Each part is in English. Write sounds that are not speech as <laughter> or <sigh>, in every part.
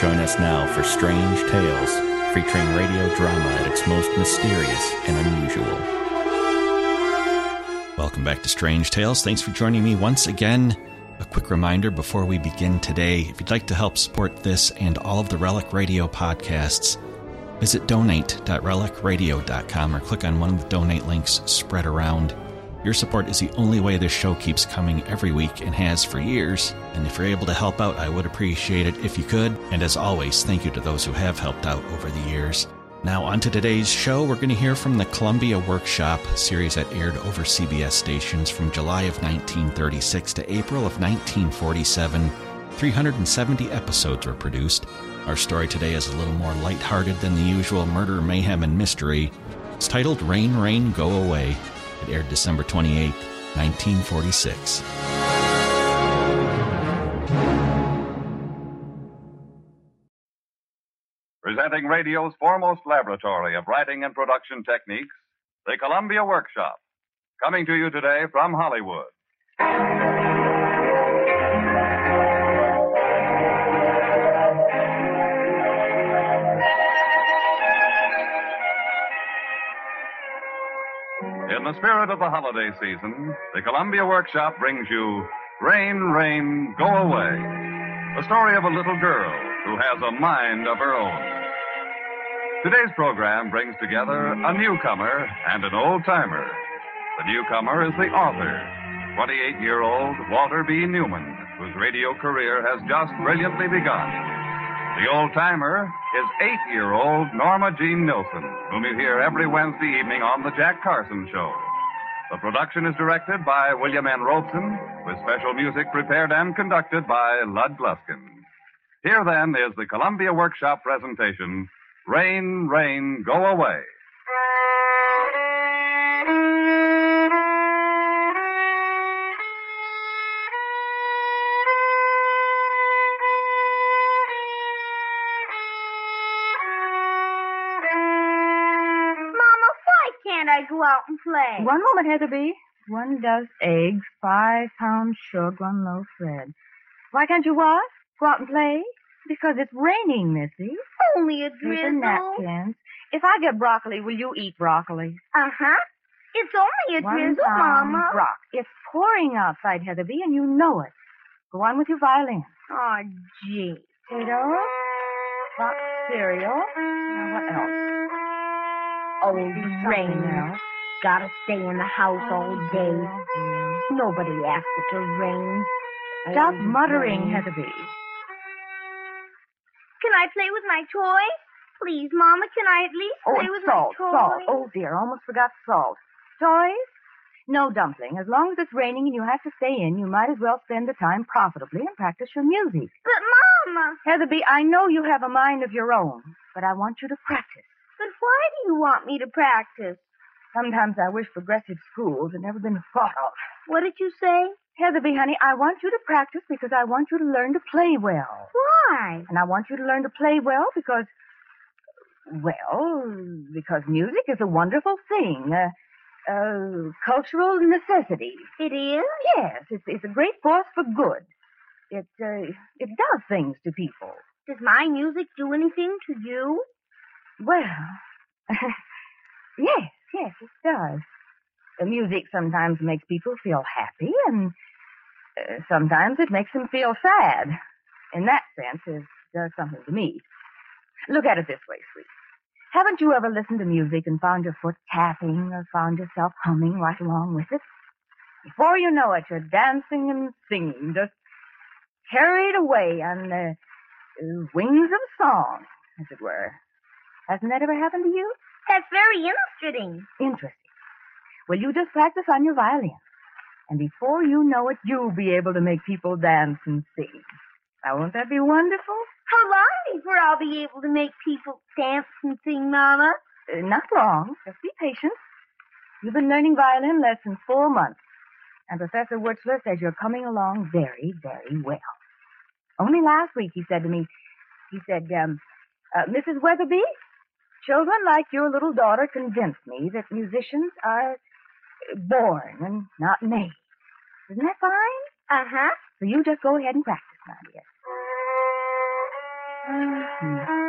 Join us now for Strange Tales, featuring radio drama at its most mysterious and unusual. Welcome back to Strange Tales. Thanks for joining me once again. A quick reminder before we begin today if you'd like to help support this and all of the Relic Radio podcasts, visit donate.relicradio.com or click on one of the donate links spread around. Your support is the only way this show keeps coming every week and has for years. And if you're able to help out, I would appreciate it if you could. And as always, thank you to those who have helped out over the years. Now, on to today's show. We're going to hear from the Columbia Workshop series that aired over CBS stations from July of 1936 to April of 1947. 370 episodes were produced. Our story today is a little more lighthearted than the usual murder, mayhem, and mystery. It's titled Rain, Rain, Go Away. It aired December 28, 1946. Presenting radio's foremost laboratory of writing and production techniques, the Columbia Workshop. Coming to you today from Hollywood. The spirit of the holiday season, the Columbia Workshop brings you Rain, Rain, Go Away. The story of a little girl who has a mind of her own. Today's program brings together a newcomer and an old timer. The newcomer is the author, 28 year old Walter B. Newman, whose radio career has just brilliantly begun. The old timer is eight year old Norma Jean Nilsson, whom you hear every Wednesday evening on The Jack Carson Show. The production is directed by William N. Robson, with special music prepared and conducted by Lud Gluskin. Here then is the Columbia Workshop presentation, Rain, Rain, Go Away. Go out and play? One moment, Heatherby. One dozen eggs, five pounds sugar, one loaf bread. Why can't you what? Go out and play? Because it's raining, Missy. Only a drizzle. Paper napkins. If I get broccoli, will you eat broccoli? Uh-huh. It's only a One drizzle, Mama. Brock. It's pouring outside, Heatherby, and you know it. Go on with your violin. Oh, gee. Potato, box cereal. Now what else? Old Something rain. Gotta stay in the house all day. Nobody asked it to rain. Stop muttering, rain. Heatherby. Can I play with my toy? Please, Mama, can I at least Oh, play and with salt, my toys? salt. Oh dear, almost forgot salt. Toys? No, Dumpling. As long as it's raining and you have to stay in, you might as well spend the time profitably and practice your music. But, Mama, Heatherby, I know you have a mind of your own, but I want you to practice. But why do you want me to practice? Sometimes I wish progressive schools had never been thought of. What did you say? Heatherby, honey, I want you to practice because I want you to learn to play well. Why? And I want you to learn to play well because, well, because music is a wonderful thing. A, a cultural necessity. It is? Yes, it's, it's a great force for good. It, uh, it does things to people. Does my music do anything to you? Well, <laughs> yes, yes, it does. The music sometimes makes people feel happy, and uh, sometimes it makes them feel sad. In that sense, it does something to me. Look at it this way, sweet. Haven't you ever listened to music and found your foot tapping or found yourself humming right along with it? Before you know it, you're dancing and singing, just carried away on the uh, wings of song, as it were. Hasn't that ever happened to you? That's very interesting. Interesting. Well, you just practice on your violin. And before you know it, you'll be able to make people dance and sing. Now, won't that be wonderful? How long before I'll be able to make people dance and sing, Mama? Uh, not long. Just be patient. You've been learning violin less than four months. And Professor Wurtzler says you're coming along very, very well. Only last week he said to me, he said, um, uh, Mrs. Weatherby, children like your little daughter convince me that musicians are born and not made. Isn't that fine? Uh-huh. So you just go ahead and practice, my dear. Mhm.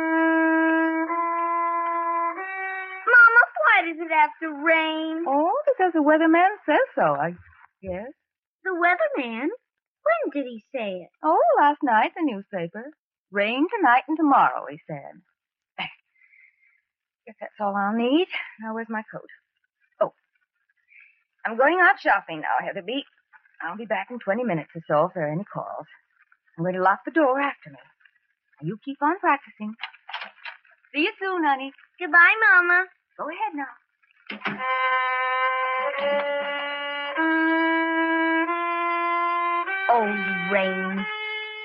Mama, why does it have to rain? Oh, because the weatherman says so, I guess. The weatherman? When did he say it? Oh, last night, the newspaper. Rain tonight and tomorrow, he said. Guess that's all I'll need. Now, where's my coat? Oh. I'm going out shopping now, Heatherby. I'll be back in 20 minutes or so if there are any calls. I'm going to lock the door after me. Now, you keep on practicing. See you soon, honey. Goodbye, Mama. Go ahead now. Old rain.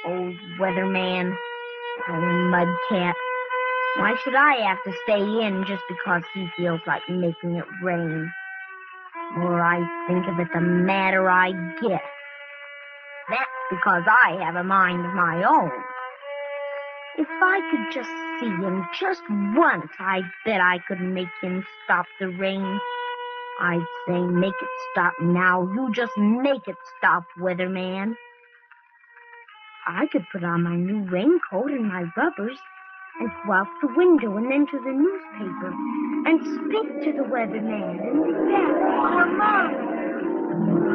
Old weatherman. Old mudcat. Why should I have to stay in just because he feels like making it rain? More I think of it, the madder I get. That's because I have a mind of my own. If I could just see him just once, I bet I could make him stop the rain. I'd say make it stop now. You just make it stop, weatherman. I could put on my new raincoat and my rubbers and go out the window and then to the newspaper and speak to the weatherman and the or mom.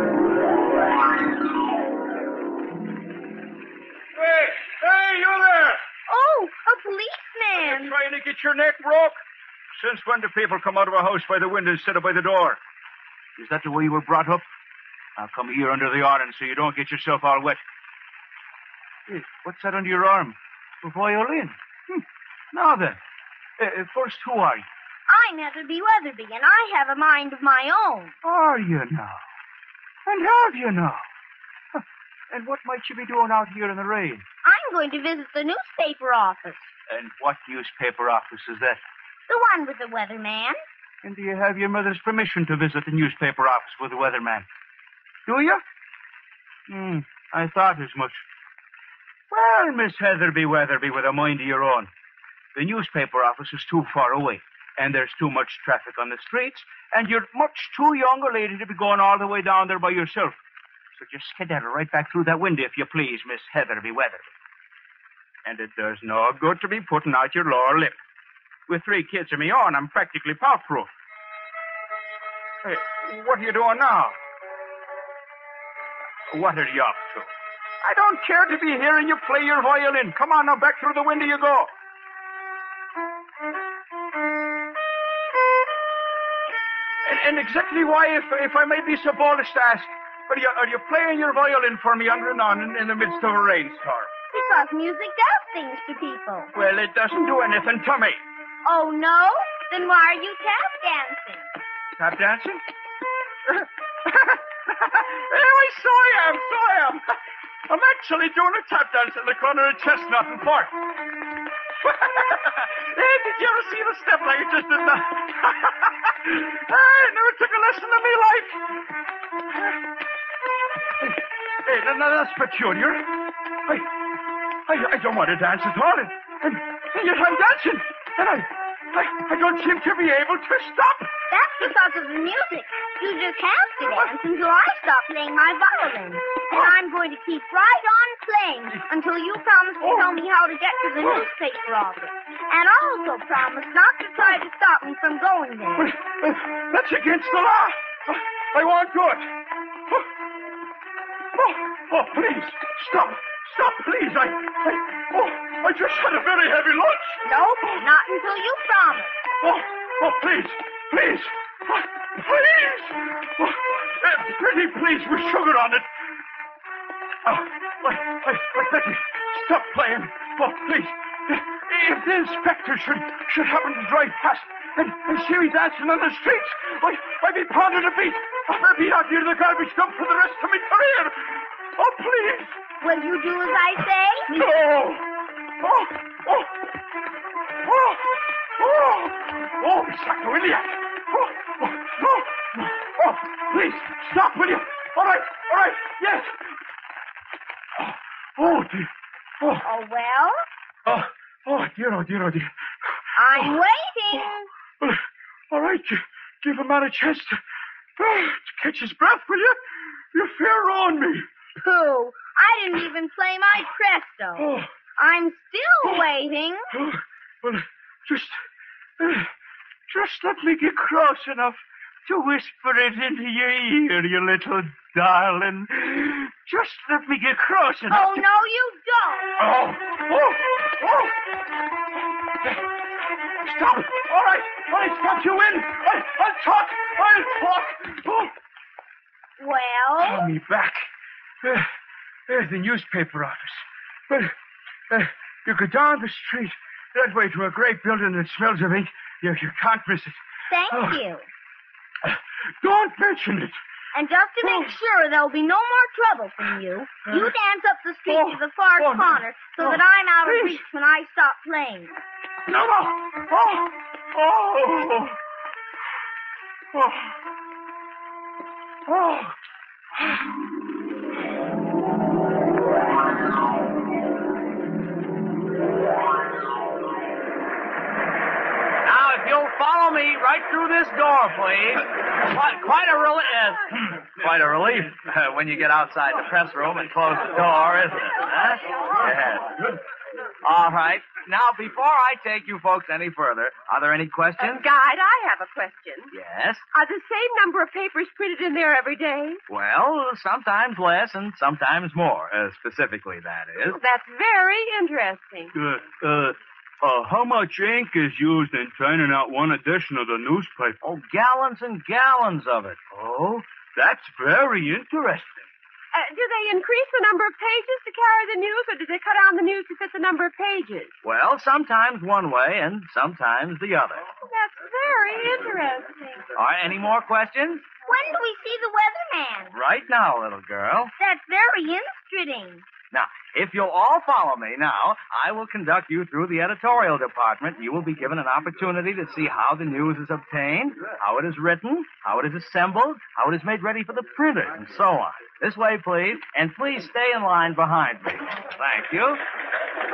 Hey, hey, you there! Oh, a You're policeman. trying to get your neck broke? Since when do people come out of a house by the window instead of by the door? Is that the way you were brought up? Now come here under the awning so you don't get yourself all wet. Hey, what's that under your arm? A violin. Hmm. Now then, uh, uh, first, who are you? I'm Heatherby Weatherby, and I have a mind of my own. Are you now? And have you now? <laughs> And what might you be doing out here in the rain? I'm going to visit the newspaper office, And what newspaper office is that? the one with the weatherman. And do you have your mother's permission to visit the newspaper office with the weatherman? Do you? Hmm, I thought as much. Well, Miss Heatherby Weatherby, with a mind of your own. The newspaper office is too far away, and there's too much traffic on the streets, and you're much too young a lady to be going all the way down there by yourself. So just skedaddle right back through that window, if you please, Miss Heatherby Weatherby. And it does no good to be putting out your lower lip. With three kids of me own, I'm practically pot-proof. Hey, what are you doing now? What are you up to? I don't care to be hearing you play your violin. Come on now, back through the window you go. And, and exactly why, if, if I may be so bold as to ask, are you, are you playing your violin for me under and on in, in the midst of a rainstorm? Because music does things to people. Well, it doesn't do anything to me. Oh, no? Then why are you tap dancing? Tap dancing? <laughs> oh, I saw I am, so I am. I'm actually doing a tap dance in the corner of Chestnut and Park. <laughs> hey, did you ever see the step like it just did now? I <laughs> never took a lesson in my life. Hey, now, now that's peculiar. I, I, I don't want to dance at all. And, and, and yet I'm dancing. And I, I, I don't seem to be able to stop. That's because of the music. You just have to dance until I stop playing my violin. And I'm going to keep right on playing until you promise to tell me how to get to the newspaper office. And also promise not to try to stop me from going there. <laughs> That's against the law. I, I won't do it. Oh, oh, oh, please, stop. Stop, please. I, I, oh, I just had a very heavy lunch. Nope, not until you promise. Oh, oh, please, please, oh, please. Oh, uh, pretty please with sugar on it. Oh, I, I, I beg you, stop playing. Oh, please. If the inspector should, should happen to drive past and, and see me dancing on the streets, I, I I've been pounding a beat. I've be out here in the garbage dump for the rest of my career. Oh, please. Will you do as I say? No. Oh, oh. Oh, oh. Oh, Miss Sacroiliac. Dear, oh, dear, oh, dear. I'm waiting. Well, all right, gi- give a man a chance to, oh, to catch his breath, will you? You fair on me. Pooh, I didn't even play my presto. Oh, I'm still waiting. oh, well, just, uh, just let me get close enough to whisper it into your ear, you little darling. Just let me get close enough. Oh, to- no, you don't. Oh, oh, right, stop you in. I, I'll talk. I'll talk. Oh. Well, Call me back. Uh, there's the newspaper office. Well, uh, you go down the street that way to a great building that smells of ink. You, you can't miss it. thank Oh. you. Don't mention it. And just to make sure there'll be no more trouble from you, you dance up the street to the far Oh, no. corner so Oh, that I'm out of please. reach when I stop playing. No, no. Oh, oh. Now, if you'll follow me right through this door, please. Quite, quite a relief. Uh, quite a relief uh, when you get outside the press room and close the door, isn't it? Huh? Yes. All right. Now, before I take you folks any further, are there any questions? Guide, I have a question. Yes. Are the same number of papers printed in there every day? Well, sometimes less and sometimes more. Uh, specifically, that is. That's very interesting. Uh, uh, uh, how much ink is used in turning out one edition of the newspaper? Oh, gallons and gallons of it. Oh, that's very interesting. Uh, do they increase the number of pages to carry the news, or do they cut down the news to fit the number of pages? Well, sometimes one way and sometimes the other. That's very interesting. All right, any more questions? When do we see the weatherman? Right now, little girl. That's very interesting. Now, if you'll all follow me now, I will conduct you through the editorial department. You will be given an opportunity to see how the news is obtained, how it is written, how it is assembled, how it is made ready for the printer, and so on. This way, please, and please stay in line behind me. Thank you.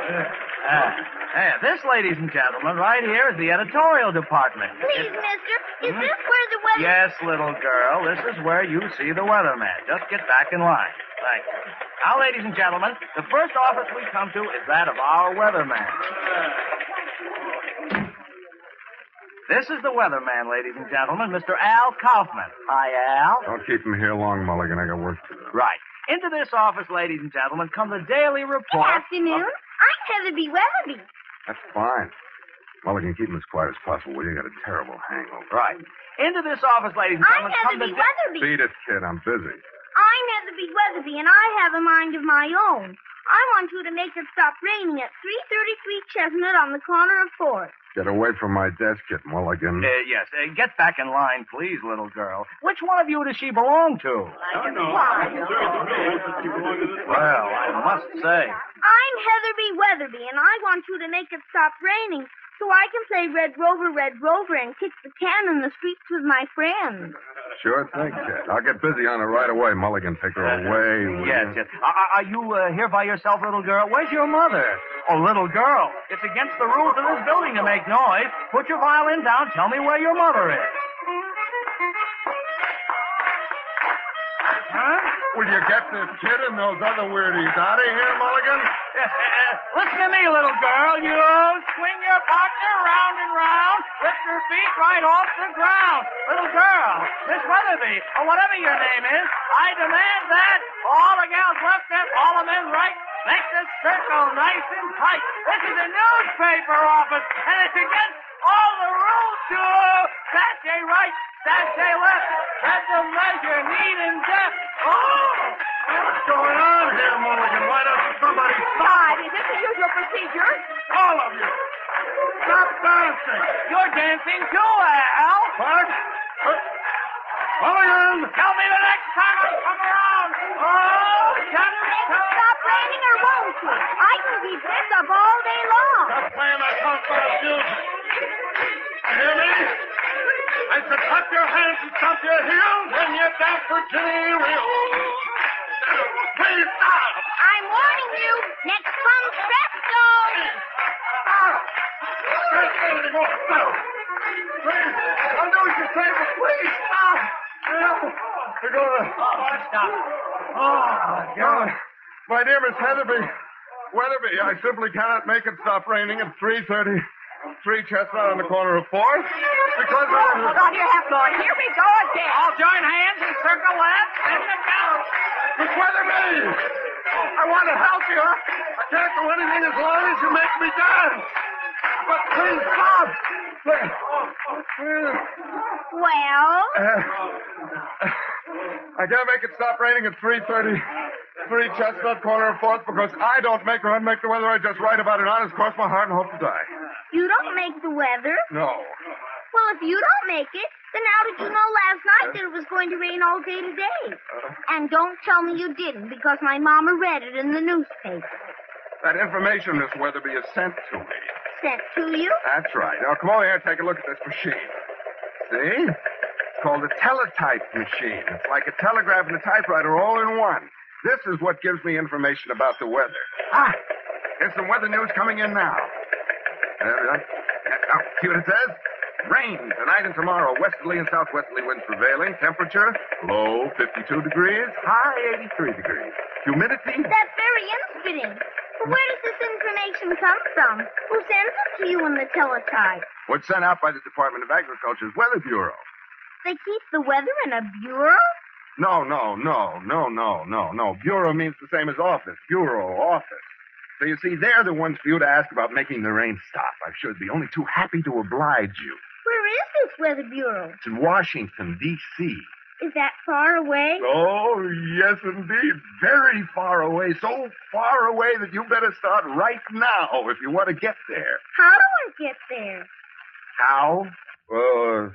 Uh, uh, this, ladies and gentlemen, right here is the editorial department. Please, mister, is this where the weather... Yes, little girl, this is where you see the weatherman. Just get back in line. Thank you. Now, ladies and gentlemen, the first office we come to is that of our weatherman. This is the weatherman, ladies and gentlemen, Mr. Al Kaufman. Hi, Al. Don't keep him here long, Mulligan. I got work to do. Right. Into this office, ladies and gentlemen, come the daily report. Good report. afternoon. I'm Heatherby Weatherby. That's fine. Mulligan, keep him as quiet as possible, will you? got a terrible hangover. Right. Into this office, ladies and I'm gentlemen, come the Heatherby da- Weatherby. Beat it, kid. I'm busy. I'm Heatherby Weatherby, and I have a mind of my own. I want you to make it stop raining at 333 Chestnut on the corner of 4th. Get away from my desk, kid, Mulligan. Uh, yes, uh, get back in line, please, little girl. Which one of you does she belong to? I don't know. Well, I must say. I'm Heatherby Weatherby, and I want you to make it stop raining so I can play Red Rover, Red Rover and kick the can in the streets with my friends. Sure thing, kid. I'll get busy on it right away. Mulligan, take her away. will Yes, you? yes. Are, are- are you uh, here by yourself, little girl? Where's your mother? Oh, little girl. It's against the rules of this building to make noise. Put your violin down. Tell me where your mother is. Huh? Will you get this kid and those other weirdies out of here, Mulligan? <laughs> Listen to me, little girl. You swing your partner round and round. Lift your feet right off the ground. Little girl, Miss Weatherby, or whatever your name is, I demand that all the gals left and all the men right make this circle nice and tight. This is a newspaper office, and it's against all the rules to sashay right, sashay left, set the measure, need and deft. Oh! What's going on here, Mulligan? Why doesn't you somebody stop? Guide, is this the usual procedure? All of you! Stop dancing! You're dancing too, Al. What? Uh, Mulligan! Tell me the next time I come around. Oh, Jennifer! Stop raining or won't you? I can keep this up all day long. Stop playing that punk music. You hear me? I said clap your and you for Ginny Real. Please stop! I'm warning you. Next comes Presto. Stop! Please, I'll do as you say, but please stop! We're gonna... Oh, stop. Oh, God. My dear Miss Heatherby, Weatherby, I simply cannot make it stop raining at 3.30. Three chestnut on the corner of 4th. Because Oh, of... hold on your hat, Lord. Here we go again. All join hands and circle left and the count. Miss Weatherby! I want to help you. I can't do anything as long as you make me dance. But please stop. Please. Well, Uh, I can't make it stop raining at 3.30. Three Chestnut corner of 4th because I don't make or unmake the weather. I just write about it honest, cross my heart, and hope to die. you don't make the weather. No. Well, if you don't make it, then how did you know last night that it was going to rain all day today? And don't tell me you didn't, because my mama read it in the newspaper. That information, Miss Weatherby, is sent to me. Sent to you? That's right. Now, come over here and take a look at this machine. See? It's called a teletype machine. It's like a telegraph and a typewriter all in one. This is what gives me information about the weather. Ah! Here's some weather news coming in now. There we are. Now, see what it says? Rain tonight and tomorrow. Westerly and southwesterly winds prevailing. Temperature low 52 degrees, high 83 degrees. Humidity That's very interesting. But where does this information come from? Who sends it to you in the teletype? was sent out by the Department of Agriculture's Weather Bureau. They keep the weather in a bureau? No, no, no, no, no, no, no. Bureau means the same as office. Bureau, office. So you see, they're the ones for you to ask about making the rain stop. I should be only too happy to oblige you. Where is this weather bureau? It's in Washington, D.C. Is that far away? Oh, yes, indeed. Very far away. So far away that you better start right now if you want to get there. How do I get there? How? Uh,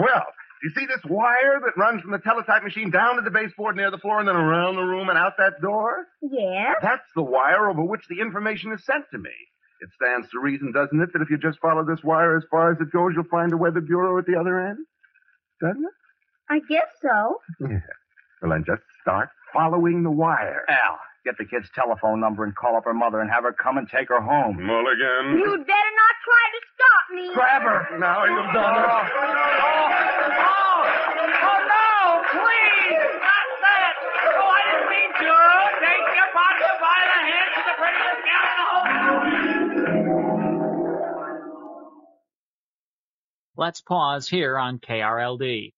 well, you see this wire that runs from the teletype machine down to the baseboard near the floor and then around the room and out that door? Yes. That's the wire over which the information is sent to me. It stands to reason, doesn't it, that if you just follow this wire as far as it goes, you'll find a weather bureau at the other end? Doesn't it? I guess so. Yeah. Well, then just start following the wire. Al, get the kid's telephone number and call up her mother and have her come and take her home. Mulligan. You'd better not try to stop me. Grab her. Now you've done it. Oh, oh, oh, oh no, please, not that. Oh, I didn't mean to. Take your partner by the hand to the prettiest gal in the whole Let's pause here on KRLD.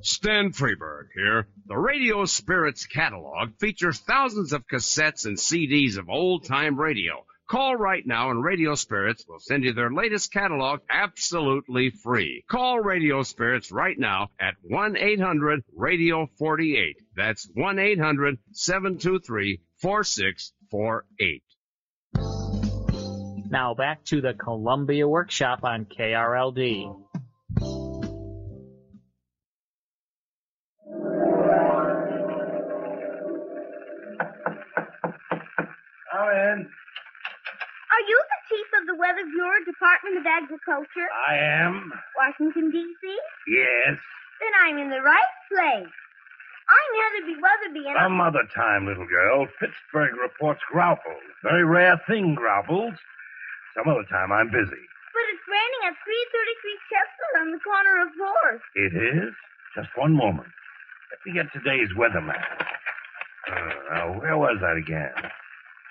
Stan Freberg here. The Radio Spirits catalog features thousands of cassettes and CDs of old time radio. Call right now and Radio Spirits will send you their latest catalog absolutely free. Call Radio Spirits right now at 1-800-Radio-48. That's 1-800-723-4648. Now back to the Columbia Workshop on KRLD. Come in. Are you the chief of the Weather Bureau, Department of Agriculture, I am. Washington, D.C.? Yes. Then I'm in the right place. I'm Heatherby Weatherby, and Some other time, little girl. Pittsburgh reports graupels. Very rare thing, graupels. Some other time, I'm busy. but it's raining at 333 Chestnut on the corner of 4th. It is? Just one moment. Let me get today's weatherman. Uh, now, where was that again?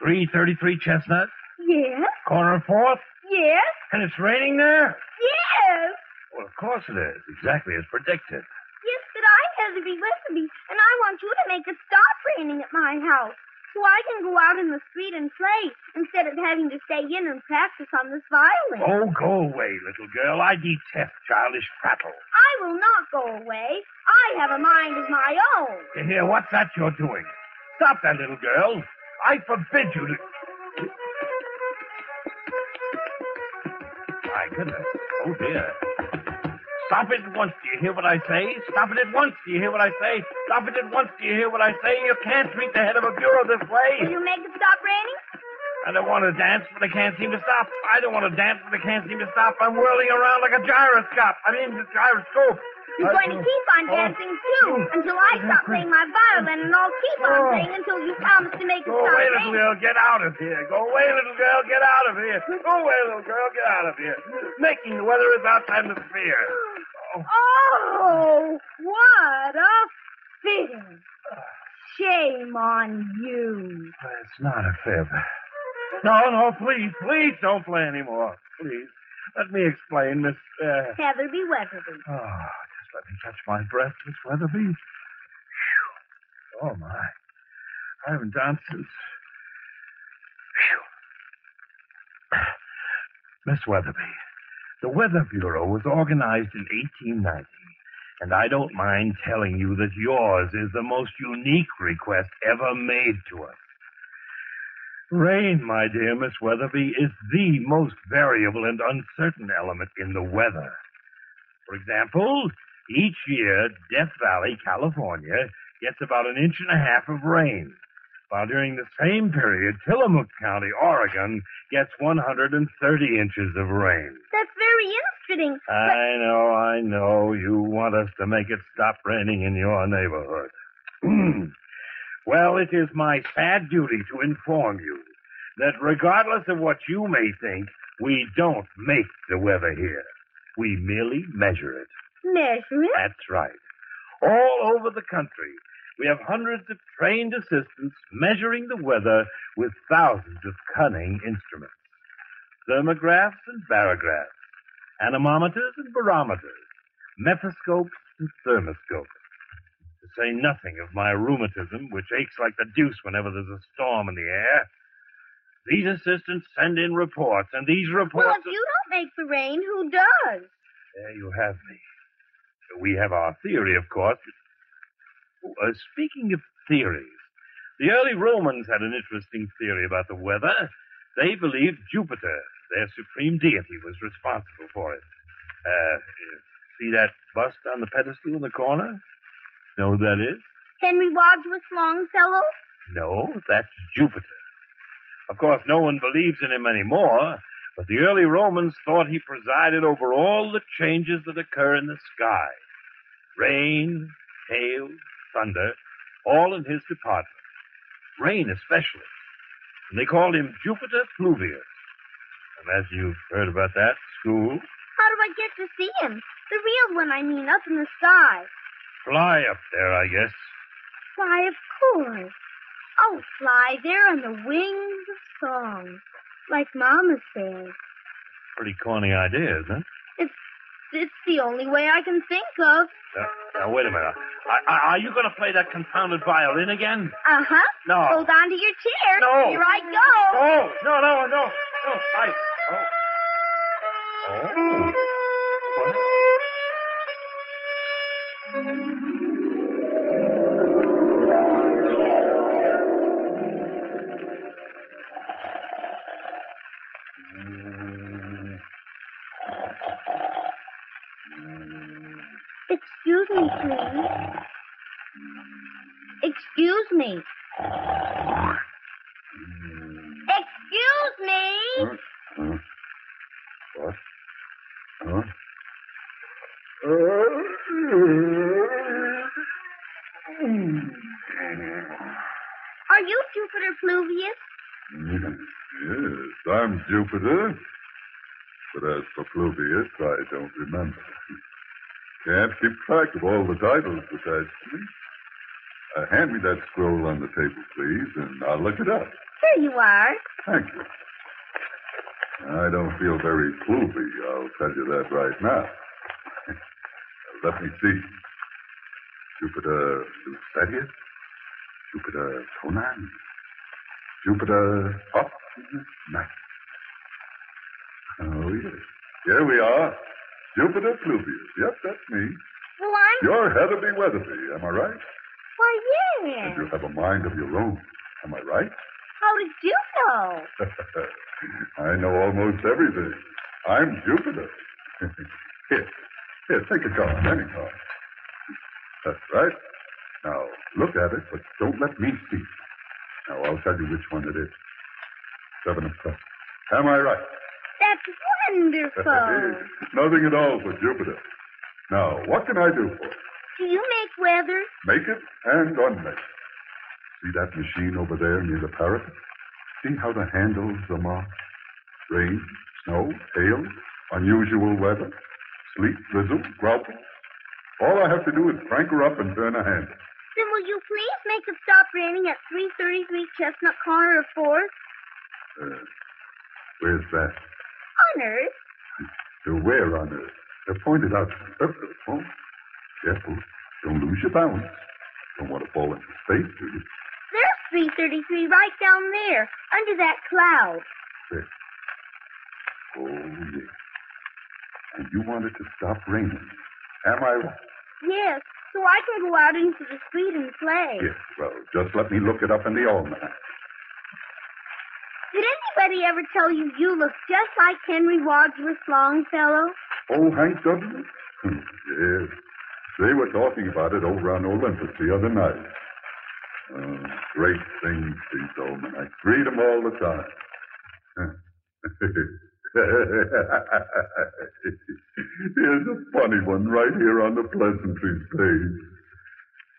333 Chestnut? Yes? Corner of 4th? Yes? And it's raining there? Yes! Well, of course it is. Exactly as predicted. Yes, but I'm Heatherby Weatherby, and I want you to make it stop raining at my house. So I can go out in the street and play instead of having to stay in and practice on this violin. Oh, go away, little girl. I detest childish prattle. I will not go away. I have a mind of my own. You hear what's that you're doing? Stop that, little girl. I forbid you to. My goodness. Oh, dear. Stop it at once. Do you hear what I say? Stop it at once. Do you hear what I say? Stop it at once. Do you hear what I say? You can't treat the head of a bureau this way. Will you make it stop raining? I don't want to dance, but I can't seem to stop. I don't want to dance, but I can't seem to stop. I'm whirling around like a gyroscope. I mean, the gyroscope. You're going to keep on oh. dancing, too, until I oh. stop playing my violin, and I'll keep on Oh. playing until you promise to make it Go stop away, little raining. girl. Get out of here. Go away, little girl. Get out of here. Go away, little girl. Get out of here. Making the weather is our time to fear. Oh, what a fib. Shame on you. It's not a fib. No, no, please, please don't play anymore. Please. Let me explain, Miss. Uh... Heatherby Weatherby. Oh, just let me catch my breath, Miss Weatherby. Phew. Oh, my. I haven't danced since. Miss Weatherby, the Weather Bureau was organized in 1890, and I don't mind telling you that yours is the most unique request ever made to us. Rain, my dear Miss Weatherby, is the most variable and uncertain element in the weather. For example, each year, Death Valley, California, gets about an inch and a half of rain, while during the same period, Tillamook County, Oregon, gets 130 inches of rain. That's very interesting. I know, I know. You want us to make it stop raining in your neighborhood. <clears throat> well, it is my sad duty to inform you that regardless of what you may think, we don't make the weather here. We merely measure it. Measure it? That's right. All over the country, we have hundreds of trained assistants measuring the weather with thousands of cunning instruments. Thermographs and barographs, anemometers and barometers, nephoscopes and thermoscopes. To say nothing of my rheumatism, which aches like the deuce whenever there's a storm in the air. These assistants send in reports, and these reports... Well, if you don't make the rain, who does? There you have me. We have our theory, of course. Uh, speaking of theories, the early Romans had an interesting theory about the weather. They believed Jupiter, their supreme deity, was responsible for it. Uh, see that bust on the pedestal in the corner? Know who that is? Henry Wadsworth Longfellow? No, that's Jupiter. Of course, no one believes in him anymore, but the early Romans thought he presided over all the changes that occur in the sky. Rain, hail, thunder, all in his department. Rain especially. And they called him Jupiter Pluvius. as you've heard about that school. How do I get to see him? The real one, I mean, up in the sky. Fly up there, I guess. Why, of course. Oh, fly there on the wings of song, like Mama says. Pretty corny idea, isn't it? It's it's the only way I can think of. Now, now wait a minute. Are, are you going to play that confounded violin again? Uh huh. No. Hold on to your chair. No. Here I go. No, no, no, no, no. I. Oh. Oh. Excuse me. Excuse me. What? Huh? Are you Jupiter Pluvius? Yes, I'm Jupiter. But as for Pluvius, I don't remember. Can't keep track of all the titles attached to me. Hand me that scroll on the table, please, and I'll look it up. Here you are. Thank you. I don't feel very Pluvy, I'll tell you that right now. <laughs> Let me see. Jupiter Lucetius, Jupiter Conan, Jupiter Optimus Max. Oh, yes. Here we are. Jupiter Pluvius. Yep, that's me. Well, I'm. You're Heatherby Weatherby, am I right? Why, yeah. And you have a mind of your own, am I right? How did you know? <laughs> I know almost everything. I'm Jupiter. <laughs> Here, Here, take a card, any card. That's right. Now, look at it, but don't let me see. Now, I'll tell you which one it is. Seven of clubs. Am I right? That's wonderful. <laughs> Nothing at all for Jupiter. Now, what can I do for you? Do you make weather? Make it and unmake it. See that machine over there near the parapet? See how the handles are marked? Rain, snow, hail, unusual weather, sleet, drizzle, grouting. All I have to do is crank her up and turn a handle. Then will you please make it stop raining at 333 Chestnut Corner of 4th? Uh, where's that? On Earth. To where on earth? They're pointed out. Uh, oh, careful. Don't lose your balance. Don't want to fall into space, do you? There's 333 right down there, under that cloud. There. Oh, yes. And you wanted to stop raining. Am I right? Yes, so I can go out into the street and play. Yes. Well, just let me look it up in the almanac. Did anybody ever tell you you look just like Henry Wadsworth Longfellow? Oh, Hank? Hmm, <laughs> yes. They were talking about it over on Olympus the other night. Uh, great things, these almanacs. Read them all the time. <laughs> Here's a funny one right here on the pleasantries page.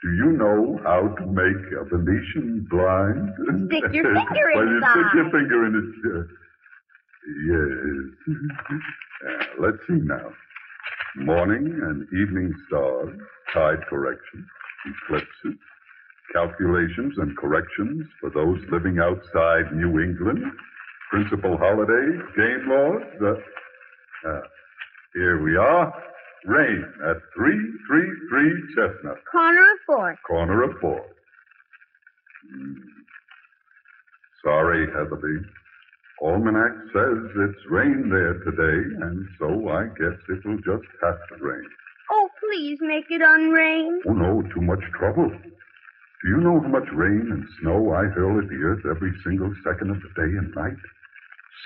Do you know how to make a Venetian blind? Stick your <laughs> finger well, you stick your finger in it. uh, Yes. <laughs> Uh, let's see now. Morning and evening stars, tide correction, eclipses, calculations and corrections for those living outside New England, principal holidays, game laws. Uh, uh, here we are. Rain at 333 Chestnut, Corner of 4th. corner of four. Hmm. Sorry, Heatherby. Almanac says it's rain there today, and so I guess it will just have to rain. Oh, please make it unrain. Oh, no, too much trouble. Do you know how much rain and snow I hurl at the earth every single second of the day and night?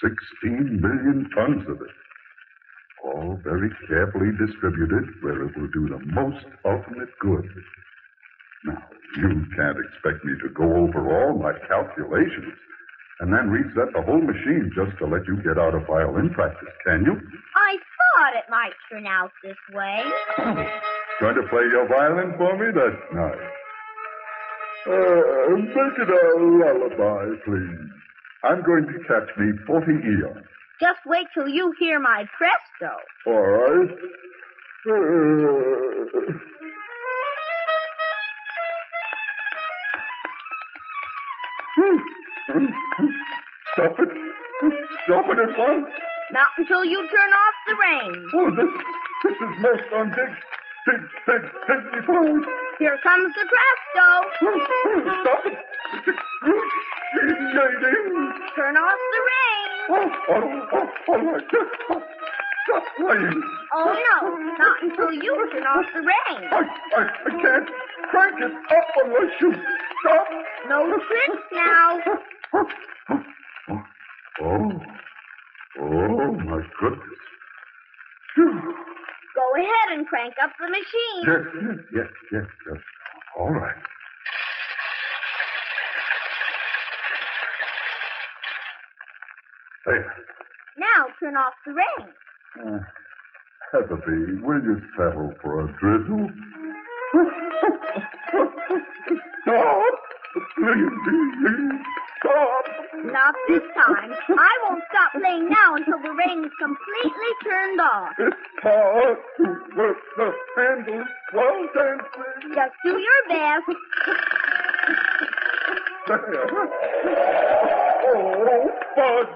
Sixteen million tons of it. All very carefully distributed where it will do the most ultimate good. Now, you can't expect me to go over all my calculations and then reset the whole machine just to let you get out of violin practice, can you? I thought it might turn out this way. <clears throat> Going to play your violin for me? That's nice. Uh, make it a lullaby, please. I'm going to catch me 40 eons. Just wait till you hear my presto. All right. Uh, Stop it. Stop it at once. Not until you turn off the rain. Oh, this, this is most big, big, big before. Here comes the presto. Oh, oh, stop it. Turn off the rain. Oh, oh, oh, oh all right. Stop playing. Oh, no. Not until you turn off the rain. I, I, I can't crank it up unless you stop. No tricks now. <laughs> Oh, oh, my goodness. Go ahead and crank up the machine. Yes, yes, yes, yes. All right. There. Now turn off the rain. Uh, Heatherby, will you settle for a drizzle? <laughs> Stop! Please! Not this time. I won't stop playing now until the rain is completely turned off. It's hard to work the handles while dancing. Just do your best. There. Oh, but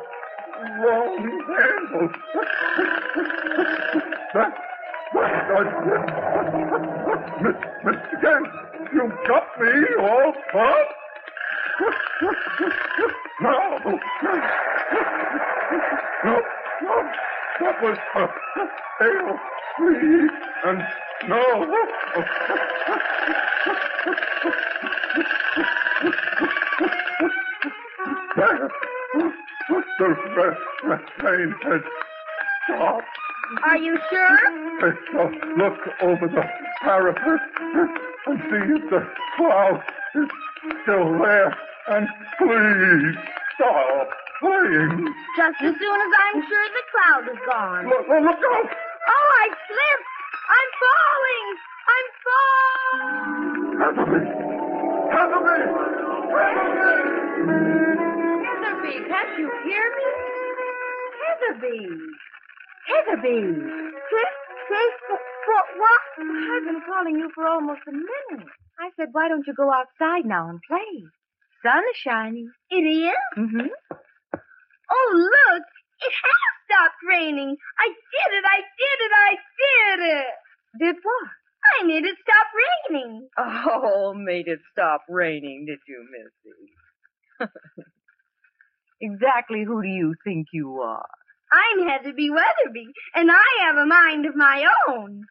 wrong handle. Mr. Gant, you got me all caught. No. No, no. That was a hail, please, and no. The rain has stopped. Are you sure? I Now look over the parapet and see if the cloud is still there. And please stop playing. Just as soon as I'm sure the cloud is gone. Look, look, look out! Oh, I slipped. I'm falling. I'm falling. Heatherby! Heatherby, can't you hear me? Heatherby. Heatherby. Cliff, what, what? I've been calling you for almost a minute. I said, why don't you go outside now and play? Sun is shining. It is? Mm-hmm. Oh, look. It has stopped raining. I did it. I did it. I did it. Did what? I made it stop raining. Oh, <laughs> made it stop raining, did you, Missy? <laughs> exactly who do you think you are? I'm Heatherby Weatherby, and I have a mind of my own.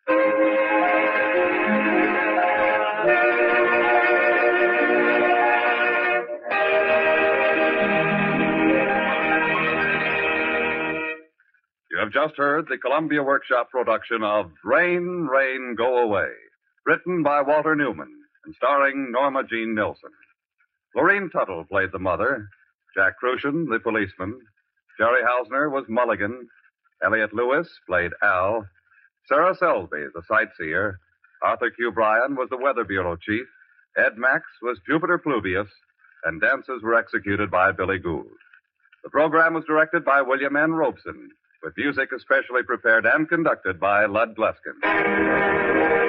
You have just heard the Columbia Workshop production of Rain, Rain, Go Away, written by Walter Newman and starring Norma Jean Nilsson. Lurene Tuttle played the mother, Jack Kruschen the policeman, Jerry Hausner was Mulligan, Elliott Lewis played Al, Sarah Selby the sightseer, Arthur Q. Bryan was the Weather Bureau chief, Ed Max was Jupiter Pluvius, and dances were executed by Billy Gould. The program was directed by William N. Robson, with music especially prepared and conducted by Lud Gluskin.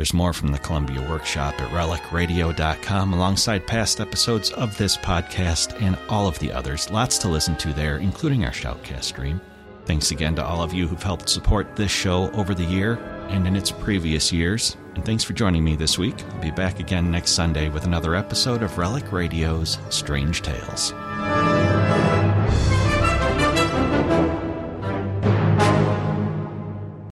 There's more from the Columbia Workshop at relicradio.com alongside past episodes of this podcast and all of the others. Lots to listen to there, including our Shoutcast stream. Thanks again to all of you who've helped support this show over the year and in its previous years. And thanks for joining me this week. I'll be back again next Sunday with another episode of Relic Radio's Strange Tales.